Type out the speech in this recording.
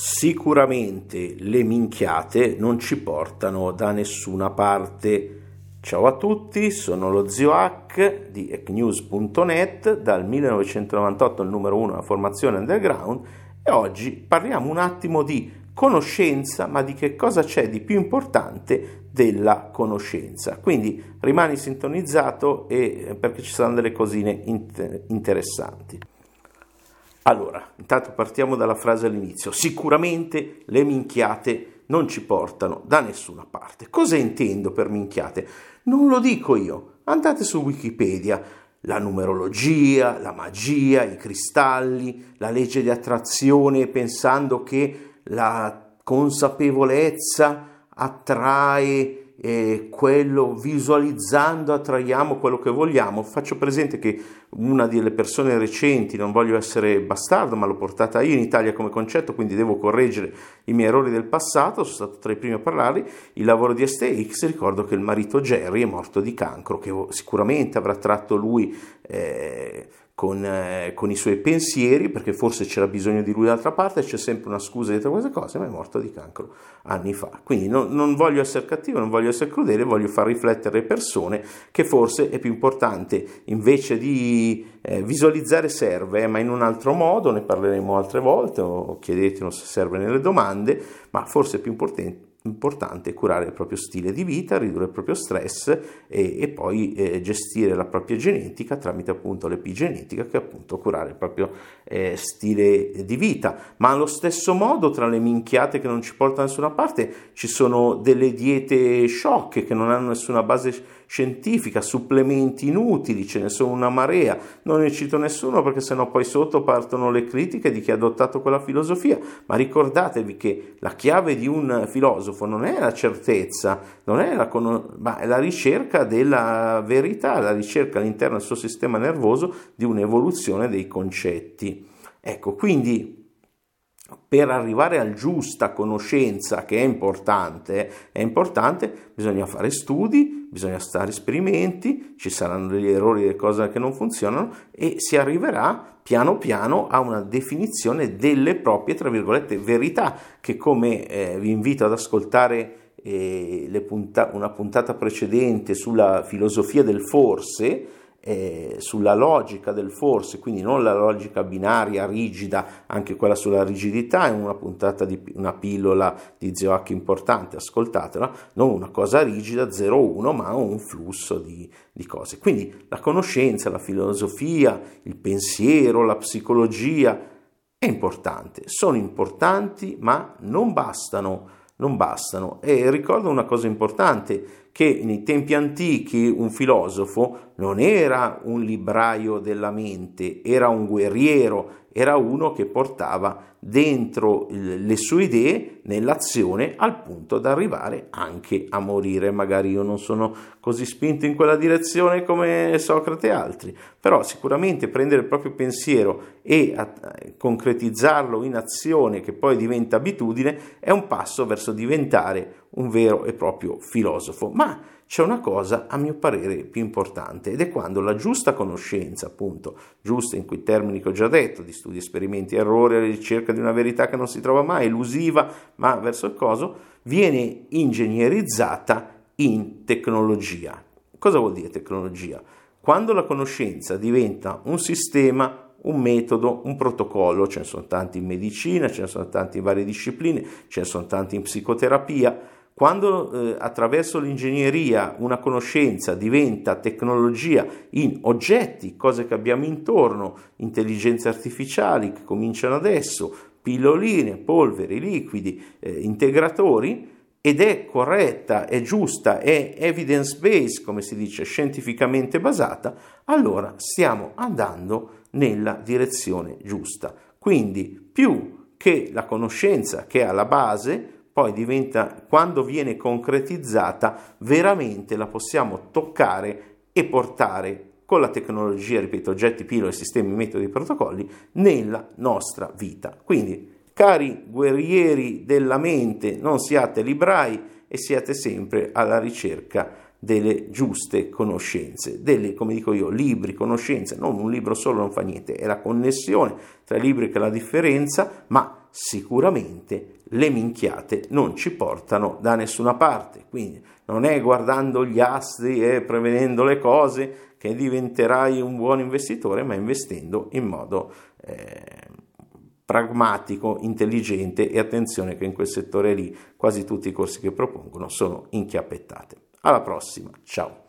Sicuramente le minchiate non ci portano da nessuna parte. Ciao a tutti, sono lo zio Hack di hacknews.net, dal 1998 il numero uno della formazione underground e oggi parliamo un attimo di conoscenza, ma di che cosa c'è di più importante della conoscenza. Quindi rimani sintonizzato e, perché ci saranno delle cosine inter- interessanti. Allora, intanto partiamo dalla frase all'inizio. Sicuramente le minchiate non ci portano da nessuna parte. Cosa intendo per minchiate? Non lo dico io. Andate su Wikipedia. La numerologia, la magia, i cristalli, la legge di attrazione pensando che la consapevolezza attrae eh, quello visualizzando attraiamo quello che vogliamo. Faccio presente che una delle persone recenti, non voglio essere bastardo, ma l'ho portata io in Italia come concetto, quindi devo correggere i miei errori del passato, sono stato tra i primi a parlarli, il lavoro di STX, ricordo che il marito Jerry è morto di cancro, che sicuramente avrà tratto lui eh, con, eh, con, i suoi pensieri, perché forse c'era bisogno di lui dall'altra parte, c'è sempre una scusa dietro queste cose, ma è morto di cancro anni fa. Quindi non, non voglio essere cattivo, non voglio essere crudele, voglio far riflettere le persone che forse è più importante invece di eh, visualizzare serve, ma in un altro modo, ne parleremo altre volte, o chiedetelo se serve nelle domande, ma forse è più importante importante curare il proprio stile di vita, ridurre il proprio stress e, e poi eh, gestire la propria genetica tramite appunto l'epigenetica che è appunto curare il proprio eh, stile di vita. Ma allo stesso modo tra le minchiate che non ci portano da nessuna parte ci sono delle diete sciocche che non hanno nessuna base scientifica, supplementi inutili, ce ne sono una marea, non ne cito nessuno perché sennò poi sotto partono le critiche di chi ha adottato quella filosofia, ma ricordatevi che la chiave di un filosofo non è la certezza, non è la, ma è la ricerca della verità, la ricerca all'interno del suo sistema nervoso di un'evoluzione dei concetti. Ecco, quindi per arrivare al giusta conoscenza che è importante, è importante, bisogna fare studi, bisogna stare esperimenti, ci saranno degli errori, delle cose che non funzionano e si arriverà piano piano a una definizione delle proprie, tra virgolette, verità, che come eh, vi invito ad ascoltare eh, punta- una puntata precedente sulla filosofia del forse, eh, sulla logica del forse, quindi non la logica binaria, rigida, anche quella sulla rigidità, è una puntata di una pillola di Zeoach importante, ascoltatela, non una cosa rigida 0-1, ma un flusso di, di cose. Quindi la conoscenza, la filosofia, il pensiero, la psicologia è importante, sono importanti, ma non bastano non bastano. E ricordo una cosa importante, che nei tempi antichi un filosofo non era un libraio della mente, era un guerriero, era uno che portava dentro le sue idee nell'azione al punto da arrivare anche a morire. Magari io non sono così spinto in quella direzione come Socrate e altri, però sicuramente prendere il proprio pensiero e concretizzarlo in azione che poi diventa abitudine è un passo verso diventare un vero e proprio filosofo. Ma c'è una cosa a mio parere più importante ed è quando la giusta conoscenza, appunto, giusta in quei termini che ho già detto, di studi, esperimenti, errori, alla ricerca di una verità che non si trova mai, elusiva, ma verso il coso, viene ingegnerizzata in tecnologia. Cosa vuol dire tecnologia? Quando la conoscenza diventa un sistema, un metodo, un protocollo, ce ne sono tanti in medicina, ce ne sono tanti in varie discipline, ce ne sono tanti in psicoterapia, quando eh, attraverso l'ingegneria una conoscenza diventa tecnologia in oggetti, cose che abbiamo intorno, intelligenze artificiali che cominciano adesso, pilloline, polveri, liquidi, eh, integratori, ed è corretta, è giusta, è evidence based, come si dice, scientificamente basata, allora stiamo andando nella direzione giusta. Quindi più che la conoscenza che è alla base, poi diventa, quando viene concretizzata, veramente la possiamo toccare e portare con la tecnologia, ripeto, oggetti, pillole, sistemi, metodi e protocolli nella nostra vita. Quindi, cari guerrieri della mente, non siate librai e siate sempre alla ricerca delle giuste conoscenze, delle, come dico io, libri, conoscenze, non un libro solo non fa niente, è la connessione tra i libri che è la differenza, ma sicuramente le minchiate non ci portano da nessuna parte. Quindi non è guardando gli astri e prevedendo le cose che diventerai un buon investitore, ma investendo in modo eh, pragmatico, intelligente e attenzione che in quel settore lì quasi tutti i corsi che propongono sono inchiappettate. Alla prossima, ciao!